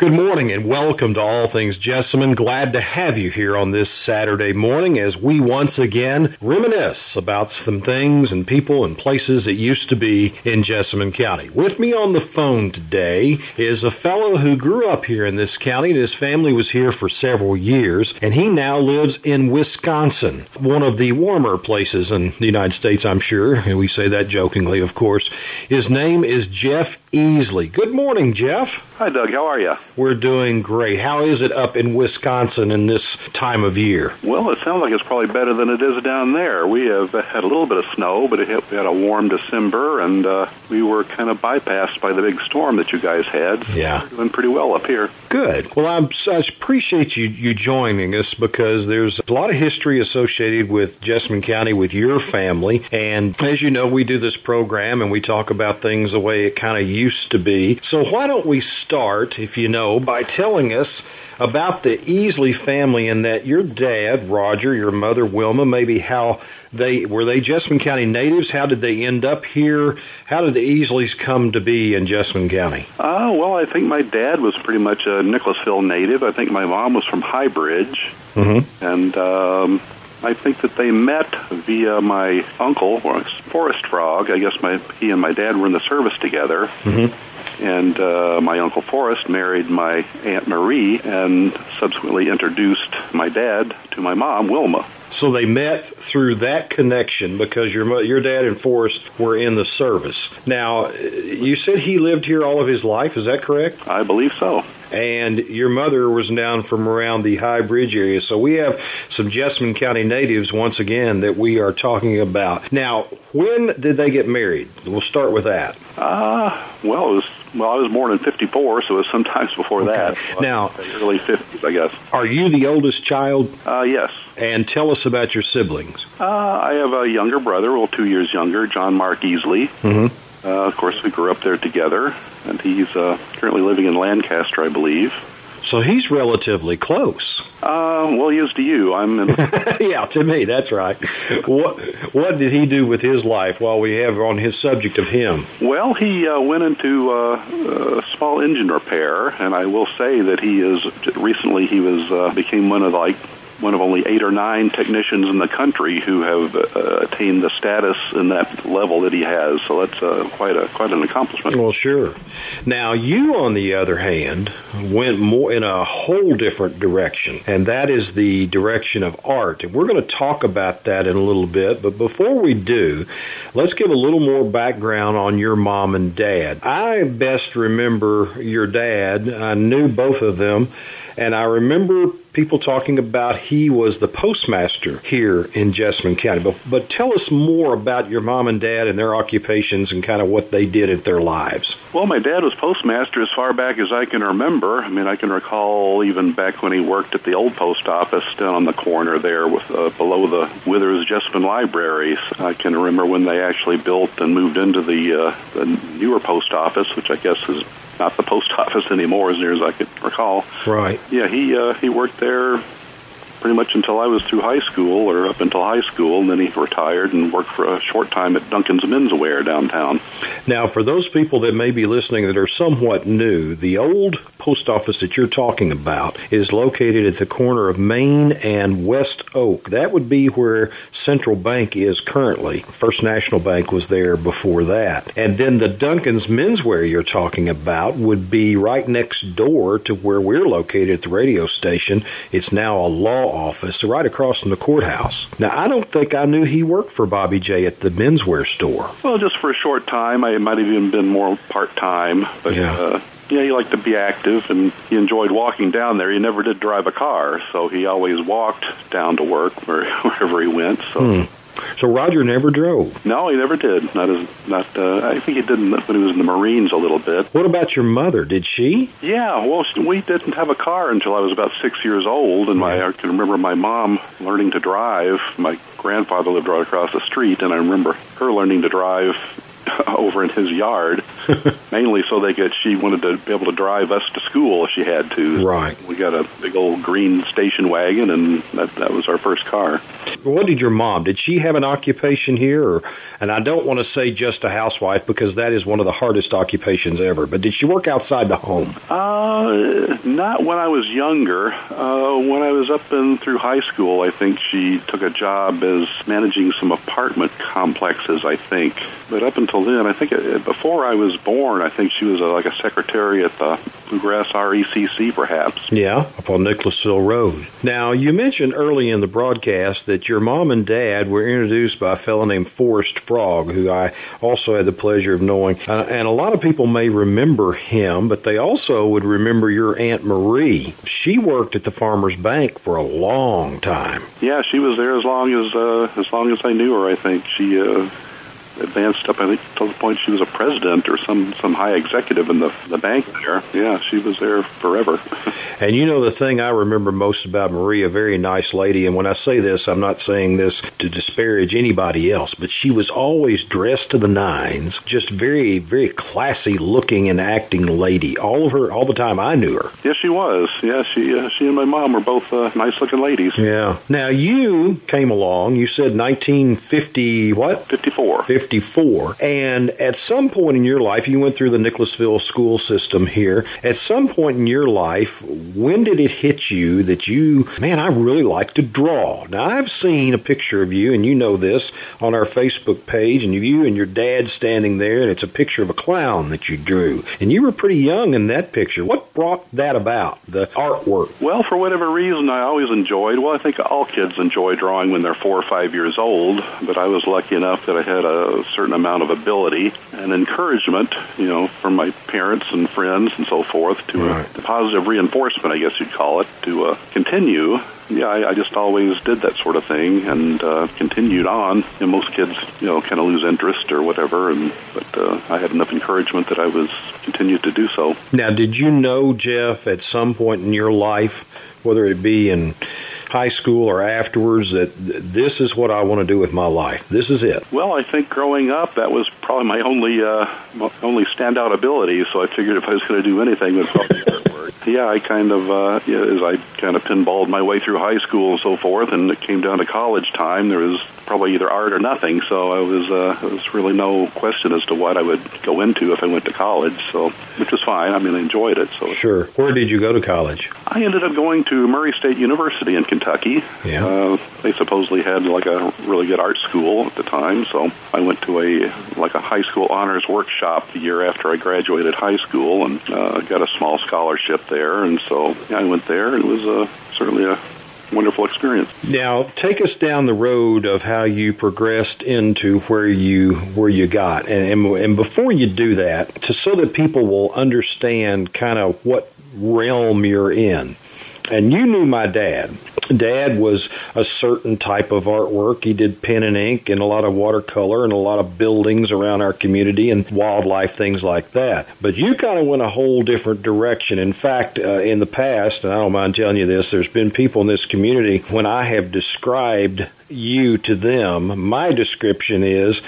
Good morning and welcome to All Things Jessamine. Glad to have you here on this Saturday morning as we once again reminisce about some things and people and places that used to be in Jessamine County. With me on the phone today is a fellow who grew up here in this county and his family was here for several years and he now lives in Wisconsin, one of the warmer places in the United States, I'm sure. And we say that jokingly, of course. His name is Jeff Easley. Good morning, Jeff. Hi, Doug. How are you? We're doing great. How is it up in Wisconsin in this time of year? Well, it sounds like it's probably better than it is down there. We have had a little bit of snow, but it we had a warm December, and uh, we were kind of bypassed by the big storm that you guys had. So yeah. We're doing pretty well up here. Good. Well, I'm, I appreciate you, you joining us because there's a lot of history associated with Jessamine County with your family. And as you know, we do this program and we talk about things the way it kind of used to be. So why don't we start, if you know, by telling us about the Easley family and that your dad, Roger, your mother, Wilma, maybe how they were they Jessamine County natives? How did they end up here? How did the Easleys come to be in Jessamine County? Uh, well, I think my dad was pretty much a Nicholasville native. I think my mom was from High Bridge. Mm-hmm. And um, I think that they met via my uncle, Forrest Frog. I guess my he and my dad were in the service together. Mm-hmm and uh, my uncle Forrest married my aunt Marie, and subsequently introduced my dad to my mom Wilma. So they met through that connection because your your dad and Forrest were in the service. Now, you said he lived here all of his life. Is that correct? I believe so. And your mother was down from around the High Bridge area. So we have some Jessamine County natives once again that we are talking about. Now, when did they get married? We'll start with that. Uh, well, it was well, I was born in '54, so it was sometimes before okay. that. Now, early '50s, I guess. Are you the oldest child? Uh, yes. And tell us about your siblings. Uh, I have a younger brother, well, two years younger, John Mark Easley. Mm-hmm. Uh, of course, we grew up there together, and he's uh, currently living in Lancaster, I believe. So he's relatively close. Uh, well, he is to you. I'm. In... yeah, to me, that's right. What What did he do with his life? While we have on his subject of him. Well, he uh, went into uh, uh, small engine repair, and I will say that he is recently he was uh, became one of like one of only eight or nine technicians in the country who have uh, attained the status in that level that he has. So that's uh, quite a quite an accomplishment. Well, sure. Now you, on the other hand, went more in a whole different direction, and that is the direction of art. And we're going to talk about that in a little bit. But before we do, let's give a little more background on your mom and dad. I best remember your dad. I knew both of them and I remember people talking about he was the postmaster here in Jessamine County. But, but tell us more about your mom and dad and their occupations and kind of what they did in their lives. Well, my dad was postmaster as far back as I can remember. I mean, I can recall even back when he worked at the old post office down on the corner there with uh, below the Withers Jessamine Libraries. I can remember when they actually built and moved into the, uh, the newer post office, which I guess is not the post office anymore, as near as I could recall. Right. Yeah, he uh, he worked there pretty much until I was through high school, or up until high school, and then he retired and worked for a short time at Duncan's Menswear downtown. Now, for those people that may be listening that are somewhat new, the old post office that you're talking about is located at the corner of Main and West Oak. That would be where Central Bank is currently. First National Bank was there before that. And then the Duncan's Menswear you're talking about would be right next door to where we're located at the radio station. It's now a law office right across from the courthouse. Now, I don't think I knew he worked for Bobby J at the menswear store. Well, just for a short time. I might have even been more part time, but yeah. Uh, yeah, he liked to be active and he enjoyed walking down there. He never did drive a car, so he always walked down to work wherever he went. So. Hmm. So Roger never drove. No, he never did. Not as not. Uh, I think he did when he was in the Marines a little bit. What about your mother? Did she? Yeah. Well, we didn't have a car until I was about six years old, and my I can remember my mom learning to drive. My grandfather lived right across the street, and I remember her learning to drive over in his yard, mainly so they could. She wanted to be able to drive us to school if she had to. Right. We got a big old green station wagon, and that that was our first car. What did your mom? Did she have an occupation here, or, and I don't want to say just a housewife because that is one of the hardest occupations ever. But did she work outside the home? Uh, Not when I was younger. Uh, when I was up and through high school, I think she took a job as managing some apartment complexes. I think, but up until then, I think it, before I was born, I think she was a, like a secretary at the Bluegrass RECC, perhaps. Yeah, up on Nicholasville Road. Now, you mentioned early in the broadcast that your mom and dad were introduced by a fellow named Forrest Frog, who I also had the pleasure of knowing, uh, and a lot of people may remember him, but they also would remember your aunt Marie. She worked at the Farmers Bank for a long time. Yeah, she was there as long as uh, as long as I knew her. I think she uh, advanced up. I think to the point she was a president or some some high executive in the the bank there. Yeah, she was there forever. and you know the thing I remember most about Marie, a very nice lady. And when I say this, I'm not saying this to disparage anybody else, but she was always dressed to the nines, just very very classy looking and acting lady. All of her, all the time I knew her. Yes, she was. Yeah, she uh, she and my mom were both uh, nice looking ladies. Yeah. Now you came along. You said 1950 what? 54. 54. And at some point in your life, you went through the Nicholasville school system here. At some point in your life, when did it hit you that you, man, I really like to draw? Now, I've seen a picture of you, and you know this, on our Facebook page, and you and your dad standing there, and it's a picture of a clown that you drew. And you were pretty young in that picture. What brought that about, the artwork? Well, for whatever reason, I always enjoyed, well, I think all kids enjoy drawing when they're four or five years old, but I was lucky enough that I had a certain amount of ability and encouragement, you know, from my parents and friends and so forth to right. a positive reinforcement, I guess you'd call it, to uh, continue yeah, I, I just always did that sort of thing and uh, continued on. And most kids, you know, kind of lose interest or whatever. And but uh, I had enough encouragement that I was continued to do so. Now, did you know, Jeff, at some point in your life, whether it be in high school or afterwards that this is what I want to do with my life. This is it. Well, I think growing up that was probably my only uh, only standout ability. So I figured if I was going to do anything, it would probably. Yeah, I kind of uh, as I kind of pinballed my way through high school and so forth, and it came down to college time. There was probably either art or nothing. So I was uh, there was really no question as to what I would go into if I went to college. So which was fine. I mean, I enjoyed it. So sure. Where did you go to college? I ended up going to Murray State University in Kentucky. Yeah. Uh, they supposedly had like a really good art school at the time, so I went to a like a high school honors workshop the year after I graduated high school and uh, got a small scholarship there. And so I went there. It was uh, certainly a wonderful experience. Now, take us down the road of how you progressed into where you where you got, and and, and before you do that, to so that people will understand kind of what realm you're in. And you knew my dad. Dad was a certain type of artwork. He did pen and ink and a lot of watercolor and a lot of buildings around our community and wildlife, things like that. But you kind of went a whole different direction. In fact, uh, in the past, and I don't mind telling you this, there's been people in this community when I have described you to them, my description is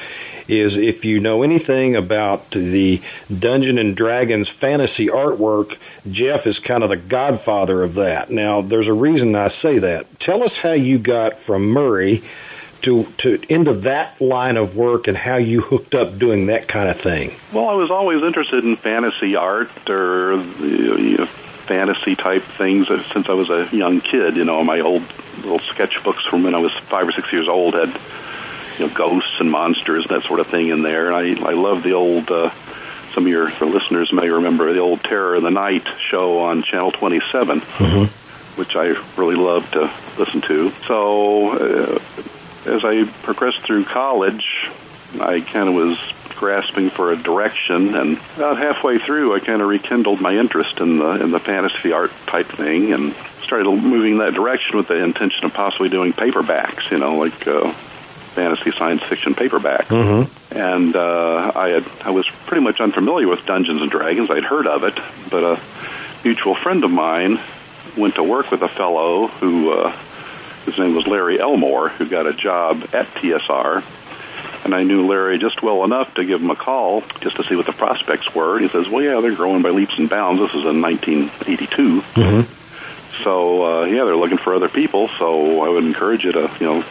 is if you know anything about the Dungeon and Dragons fantasy artwork, Jeff is kind of the godfather of that. Now, there's a reason I say that. Tell us how you got from Murray to, to into that line of work and how you hooked up doing that kind of thing. Well, I was always interested in fantasy art or you know, fantasy type things since I was a young kid. You know, my old little sketchbooks from when I was five or six years old had you know, ghosts and monsters, that sort of thing in there. And I, I love the old, uh, some of your listeners may remember the old Terror of the Night show on Channel 27, mm-hmm. which I really love to listen to. So uh, as I progressed through college, I kind of was grasping for a direction, and about halfway through, I kind of rekindled my interest in the in the fantasy art type thing, and started moving that direction with the intention of possibly doing paperbacks. You know, like uh, fantasy science fiction paperback. Mm-hmm. And uh, I had I was pretty much unfamiliar with Dungeons and Dragons. I'd heard of it, but a mutual friend of mine went to work with a fellow who uh, his name was Larry Elmore, who got a job at TSR. And I knew Larry just well enough to give him a call just to see what the prospects were. And he says, "Well, yeah, they're growing by leaps and bounds. This is in 1982." Mm-hmm. So uh, yeah, they're looking for other people. So I would encourage you to you know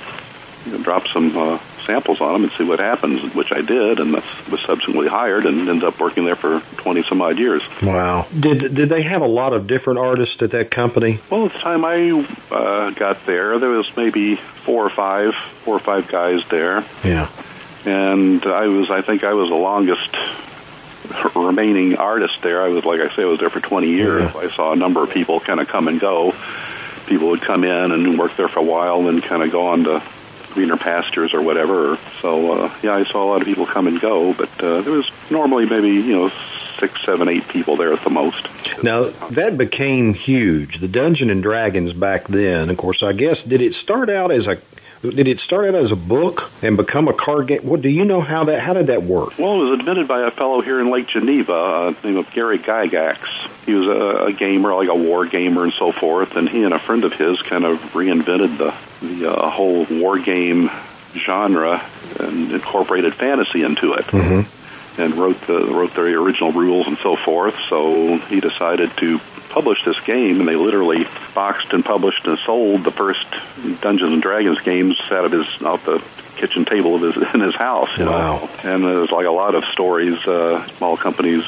you know, drop some uh, samples on them and see what happens, which I did, and that's, was subsequently hired and ended up working there for 20 some odd years. Wow. Did did they have a lot of different artists at that company? Well, at the time I uh, got there, there was maybe four or five, four or five guys there. Yeah. And I was, I think I was the longest remaining artist there. I was, like I say, I was there for 20 years. Yeah. I saw a number of people kind of come and go. People would come in and work there for a while, and then kind of go on to greener pastures or whatever. So uh, yeah, I saw a lot of people come and go, but uh, there was normally maybe you know six, seven, eight people there at the most. Now that became huge. The Dungeon and Dragons back then, of course. I guess did it start out as a did it start out as a book and become a card game? What do you know how that? How did that work? Well, it was invented by a fellow here in Lake Geneva, uh, named of Gary Gygax. He was a, a gamer, like a war gamer, and so forth. And he and a friend of his kind of reinvented the the uh, whole war game genre and incorporated fantasy into it. Mm-hmm. And wrote the wrote the original rules and so forth. So he decided to publish this game, and they literally boxed and published and sold the first Dungeons and Dragons games out of his off the kitchen table of his in his house. You wow. know, and there's like a lot of stories. Uh, small companies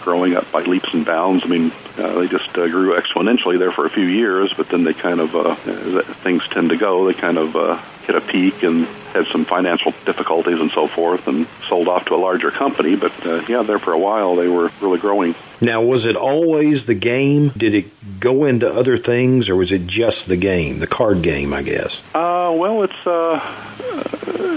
growing up by leaps and bounds. I mean, uh, they just uh, grew exponentially there for a few years, but then they kind of, uh, as things tend to go, they kind of uh, hit a peak and had some financial difficulties and so forth, and sold off to a larger company. But uh, yeah, there for a while they were really growing. Now, was it always the game? Did it go into other things, or was it just the game, the card game? I guess. Uh, well, it's uh,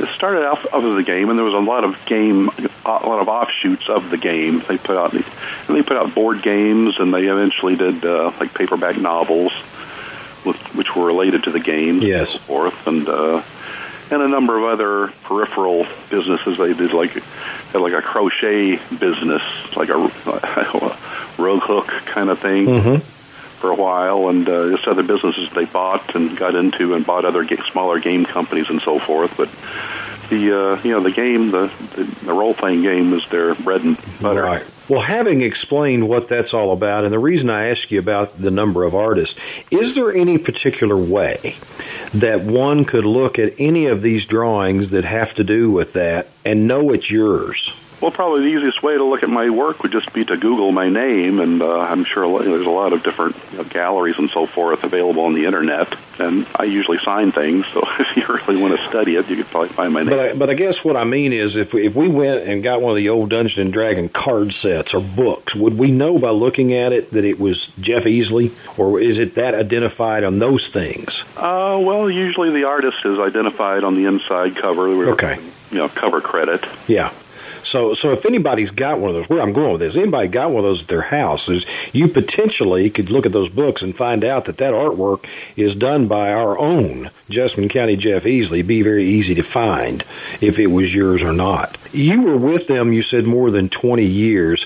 it started out of the game, and there was a lot of game, a lot of offshoots of the game. They put out, and they put out board games, and they eventually did uh, like paperback novels, which were related to the game. Yes. And so forth, and uh, and a number of other peripheral businesses. They did like had like a crochet business, like a, a rogue hook kind of thing. Mm-hmm for a while, and uh, just other businesses they bought and got into, and bought other ga- smaller game companies and so forth. But the uh, you know the game, the the, the role playing game is their bread and butter. Right. Well, having explained what that's all about, and the reason I ask you about the number of artists, is there any particular way that one could look at any of these drawings that have to do with that and know it's yours? Well, probably the easiest way to look at my work would just be to Google my name, and uh, I'm sure there's a lot of different you know, galleries and so forth available on the internet. And I usually sign things, so if you really want to study it, you could probably find my name. But I, but I guess what I mean is, if we, if we went and got one of the old Dungeons and Dragon card sets or books, would we know by looking at it that it was Jeff Easley, or is it that identified on those things? Uh, well, usually the artist is identified on the inside cover. Okay. You know, cover credit. Yeah. So, so if anybody's got one of those, where I'm going with this, anybody got one of those at their house, is you potentially could look at those books and find out that that artwork is done by our own Jessamine County Jeff Easley. Be very easy to find if it was yours or not. You were with them, you said, more than 20 years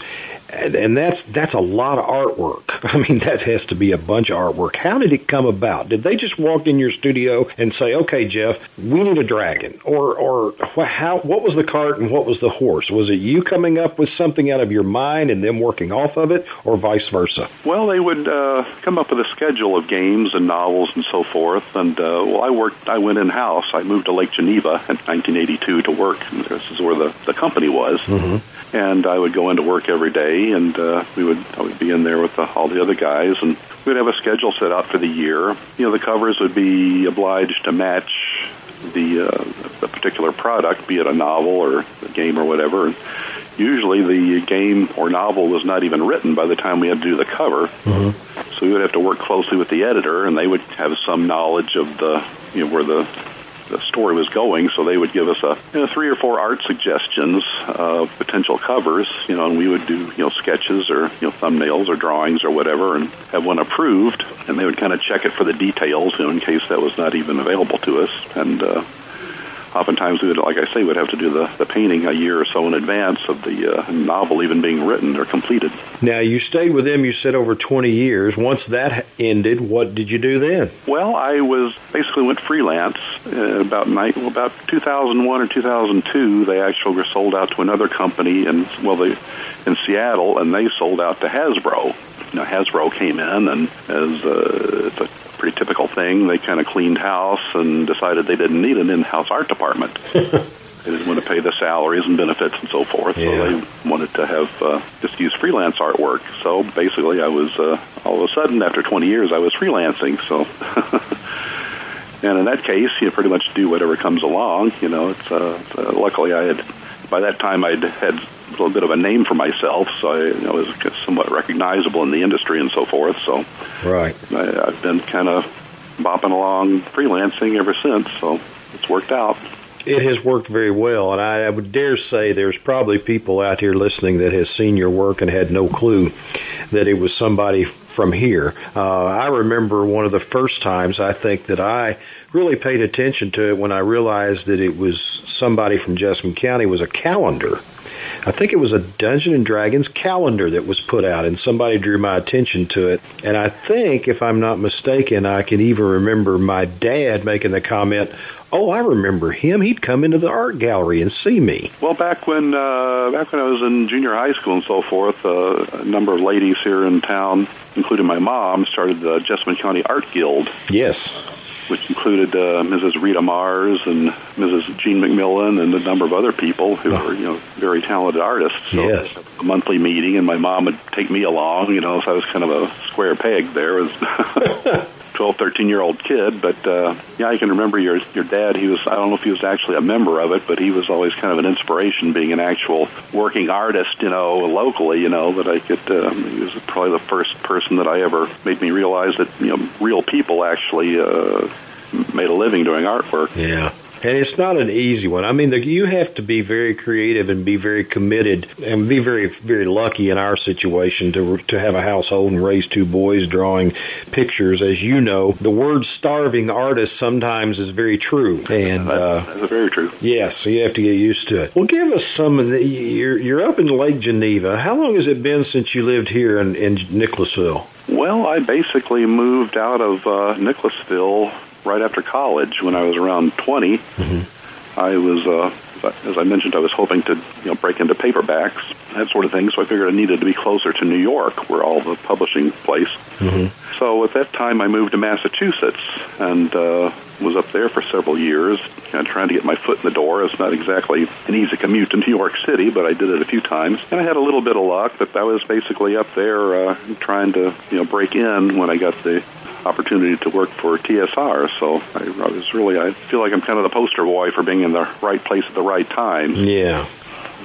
and, that's that's a lot of artwork. I mean, that has to be a bunch of artwork. How did it come about? Did they just walk in your studio and say, "Okay, Jeff, we need a dragon," or or how? What was the cart and what was the horse? Was it you coming up with something out of your mind and them working off of it, or vice versa? Well, they would uh, come up with a schedule of games and novels and so forth. And uh, well, I worked. I went in house. I moved to Lake Geneva in 1982 to work. This is where the the company was. Mm-hmm and I would go into work every day, and uh, we would I would be in there with the, all the other guys, and we'd have a schedule set out for the year. You know, the covers would be obliged to match the uh, the particular product, be it a novel or a game or whatever. And usually, the game or novel was not even written by the time we had to do the cover. Mm-hmm. So we would have to work closely with the editor, and they would have some knowledge of the you know where the the story was going. So they would give us a you know, three or four art suggestions of potential covers, you know, and we would do you know sketches or you know thumbnails or drawings or whatever, and have one approved. And they would kind of check it for the details, you know, in case that was not even available to us. And uh, oftentimes we would, like I say, would have to do the, the painting a year or so in advance of the uh, novel even being written or completed. Now, you stayed with them, you said, over 20 years. Once that ended, what did you do then? Well, I was basically went freelance uh, about night, well, about 2001 or 2002. They actually were sold out to another company in well, they in Seattle, and they sold out to Hasbro. know, Hasbro came in, and as uh, it's a pretty typical thing, they kind of cleaned house and decided they didn't need an in-house art department. they didn't want to pay the salaries and benefits and so forth, Yeah. so they wanted to have uh, just use freelance artwork. So basically, I was uh, all of a sudden after 20 years, I was freelancing. So. And in that case, you pretty much do whatever comes along. You know, it's, uh, it's, uh, luckily I had by that time I'd had a little bit of a name for myself, so I you know, was somewhat recognizable in the industry and so forth. So Right. I, I've been kind of bopping along freelancing ever since. So it's worked out. It has worked very well, and I, I would dare say there's probably people out here listening that has seen your work and had no clue that it was somebody from here. Uh, I remember one of the first times I think that I really paid attention to it when I realized that it was somebody from Jessamine County was a calendar. I think it was a Dungeon and Dragons calendar that was put out, and somebody drew my attention to it. And I think, if I'm not mistaken, I can even remember my dad making the comment, "Oh, I remember him. He'd come into the art gallery and see me." Well, back when uh, back when I was in junior high school and so forth, uh, a number of ladies here in town, including my mom, started the Jessamine County Art Guild. Yes. Which included uh, Mrs. Rita Mars and Mrs. Jean McMillan and a number of other people who were, you know, very talented artists. So Yes. a monthly meeting, and my mom would take me along. You know, so I was kind of a square peg there. As 12, 13 year old kid, but uh, yeah, I can remember your your dad. He was I don't know if he was actually a member of it, but he was always kind of an inspiration, being an actual working artist. You know, locally. You know that I could. Uh, he was probably the first person that I ever made me realize that you know real people actually uh, made a living doing artwork. Yeah. And it's not an easy one. I mean, the, you have to be very creative and be very committed and be very, very lucky in our situation to to have a household and raise two boys drawing pictures. As you know, the word "starving artist" sometimes is very true. And uh, That's very true. yes, so you have to get used to it. Well, give us some of the. You're, you're up in Lake Geneva. How long has it been since you lived here in, in Nicholasville? Well, I basically moved out of uh, Nicholasville right after college when I was around 20. I was, uh, as I mentioned, I was hoping to you know break into paperbacks, that sort of thing. So I figured I needed to be closer to New York, where all the publishing place. So at that time, I moved to Massachusetts and uh, was up there for several years, kind of trying to get my foot in the door. It's not exactly an easy commute to New York City, but I did it a few times, and I had a little bit of luck. But I was basically up there uh, trying to you know break in when I got the opportunity to work for TSR. So I, I was really, I feel like I'm kind of the poster boy for being in the right place at the right time. Yeah.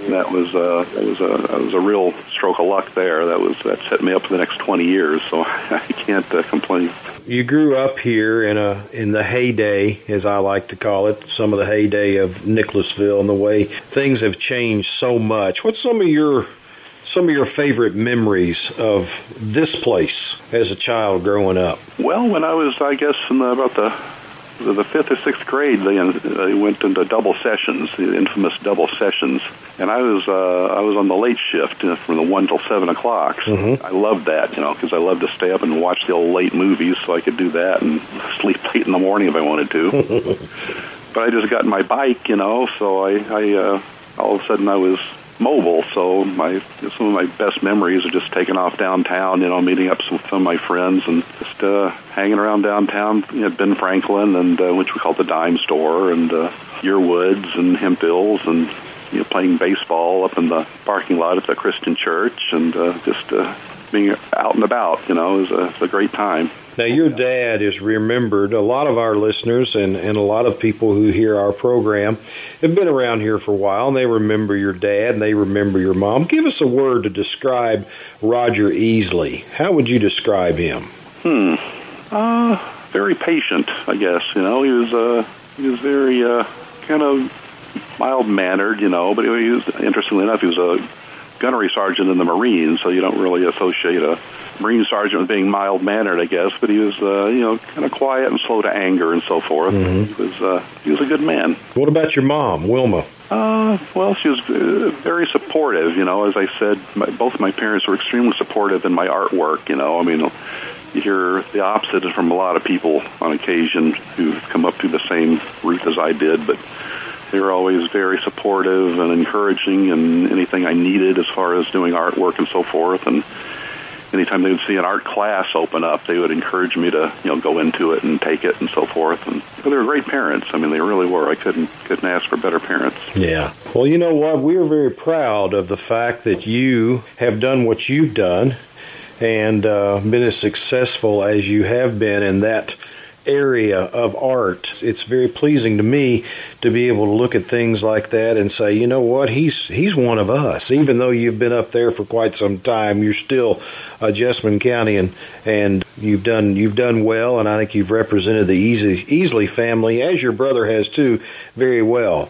That was uh, that was a that was a real stroke of luck there. That was that set me up for the next 20 years. So I can't uh, complain. You grew up here in a in the heyday, as I like to call it, some of the heyday of Nicholasville and the way things have changed so much. What's some of your some of your favorite memories of this place as a child growing up? Well, when I was, I guess, in the, about the the fifth or sixth grade, they, they went into double sessions, the infamous double sessions, and I was uh, I was on the late shift you know, from the one till seven o'clock. Mhm. I loved that, you know, because I loved to stay up and watch the old late movies, so I could do that and sleep late in the morning if I wanted to. but I just got my bike, you know, so I, I uh, all of a sudden I was mobile. So my some of my best memories are just taking off downtown, you know, meeting up some, some of my friends and just uh, hanging around downtown. You know, Ben Franklin and uh, which we call the Dime Store and uh, Your Woods and Hemp Hills and you know playing baseball up in the parking lot at the Christian church and uh, just uh, being out and about. You know, is a, is a great time. Now, your dad is remembered. A lot of our listeners and, and a lot of people who hear our program have been around here for a while, and they remember your dad and they remember your mom. Give us a word to describe Roger Easley. How would you describe him? Hmm. Uh, very patient, I guess. You know, he was uh, he was very uh, kind of mild mannered. You know, but he was interestingly enough, he was a gunnery sergeant in the Marines, so you don't really associate a Marine sergeant with being mild mannered, I guess. But he was, uh, you know, kind of quiet and slow to anger and so forth. He was uh, he was a good man. What about your mom, Wilma? Uh, well, she was uh, very supportive. You know, as I said, my, both my parents were extremely supportive in my artwork. You know, I mean, you hear the opposite from a lot of people on occasion who've come up through the same route as I did, but they were always very supportive and encouraging and anything I needed as far as doing artwork and so forth. And anytime they would see an art class open up, they would encourage me to you know go into it and take it and so forth. And they were great parents. I mean, they really were. I couldn't couldn't ask for better parents. Yeah. Well, you know what? We are very proud of the fact that you have done what you've done and uh, been as successful as you have been in that area of art. It's very pleasing to me to be able to look at things like that and say, you know what, he's he's one of us. Even though you've been up there for quite some time, you're still a Jessamine County, and and you've done you've done well, and I think you've represented the Easy, Easley family as your brother has too very well.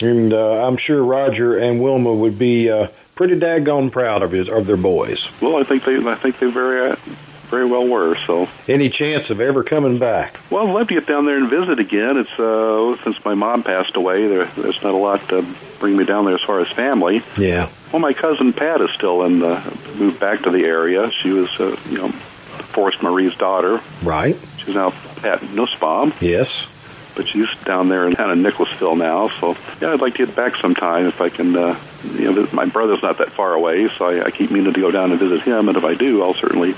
And uh, I'm sure Roger and Wilma would be. Uh, pretty daggone proud of his of their boys. Well, I think they I think they very very well were. So, any chance of ever coming back? Well, I'd love to get down there and visit again. It's uh, since my mom passed away, there, there's not a lot to bring me down there as far as family. Yeah. Well, my cousin Pat is still in. The, moved back to the area. She was, uh, you know, Forrest Marie's daughter. Right. She's now at Nussbaum. Yes but she's down there in kind of Nicholasville now. So yeah, I'd like to get back sometime if I can. Uh, you know, my brother's not that far away, so I, I keep meaning to go down and visit him. And if I do, I'll certainly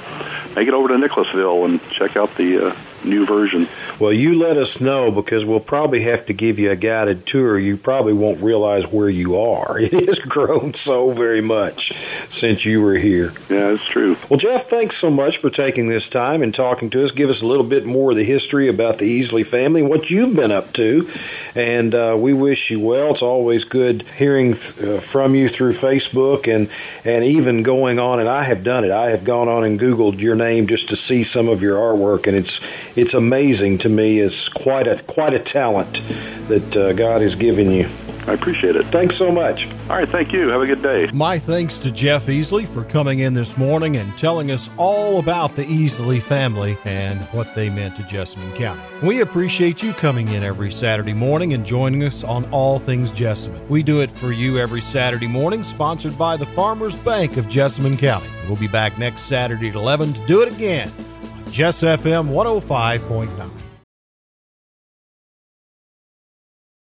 make it over to Nicholasville and check out the uh, new version. Well, you let us know because we'll probably have to give you a guided tour. You probably won't realize where you are. It has grown so very much since you were here. Yeah, it's true. Well, Jeff, thanks so much for taking this time and talking to us. Give us a little bit more of the history about the Easley family, what you've been up to, and uh, we wish you well. It's always good hearing uh, from you through Facebook and and even going on. And I have done it. I have gone on and Googled your name just to see some of your artwork, and it's it's amazing to me. It's quite a quite a talent that uh, God has given you. I appreciate it. Thanks so much. All right, thank you. Have a good day. My thanks to Jeff Easley for coming in this morning and telling us all about the Easley family and what they meant to Jessamine County. We appreciate you coming in every Saturday morning and joining us on All Things Jessamine. We do it for you every Saturday morning, sponsored by the Farmers Bank of Jessamine County. We'll be back next Saturday at 11 to do it again. Jess FM 105.9.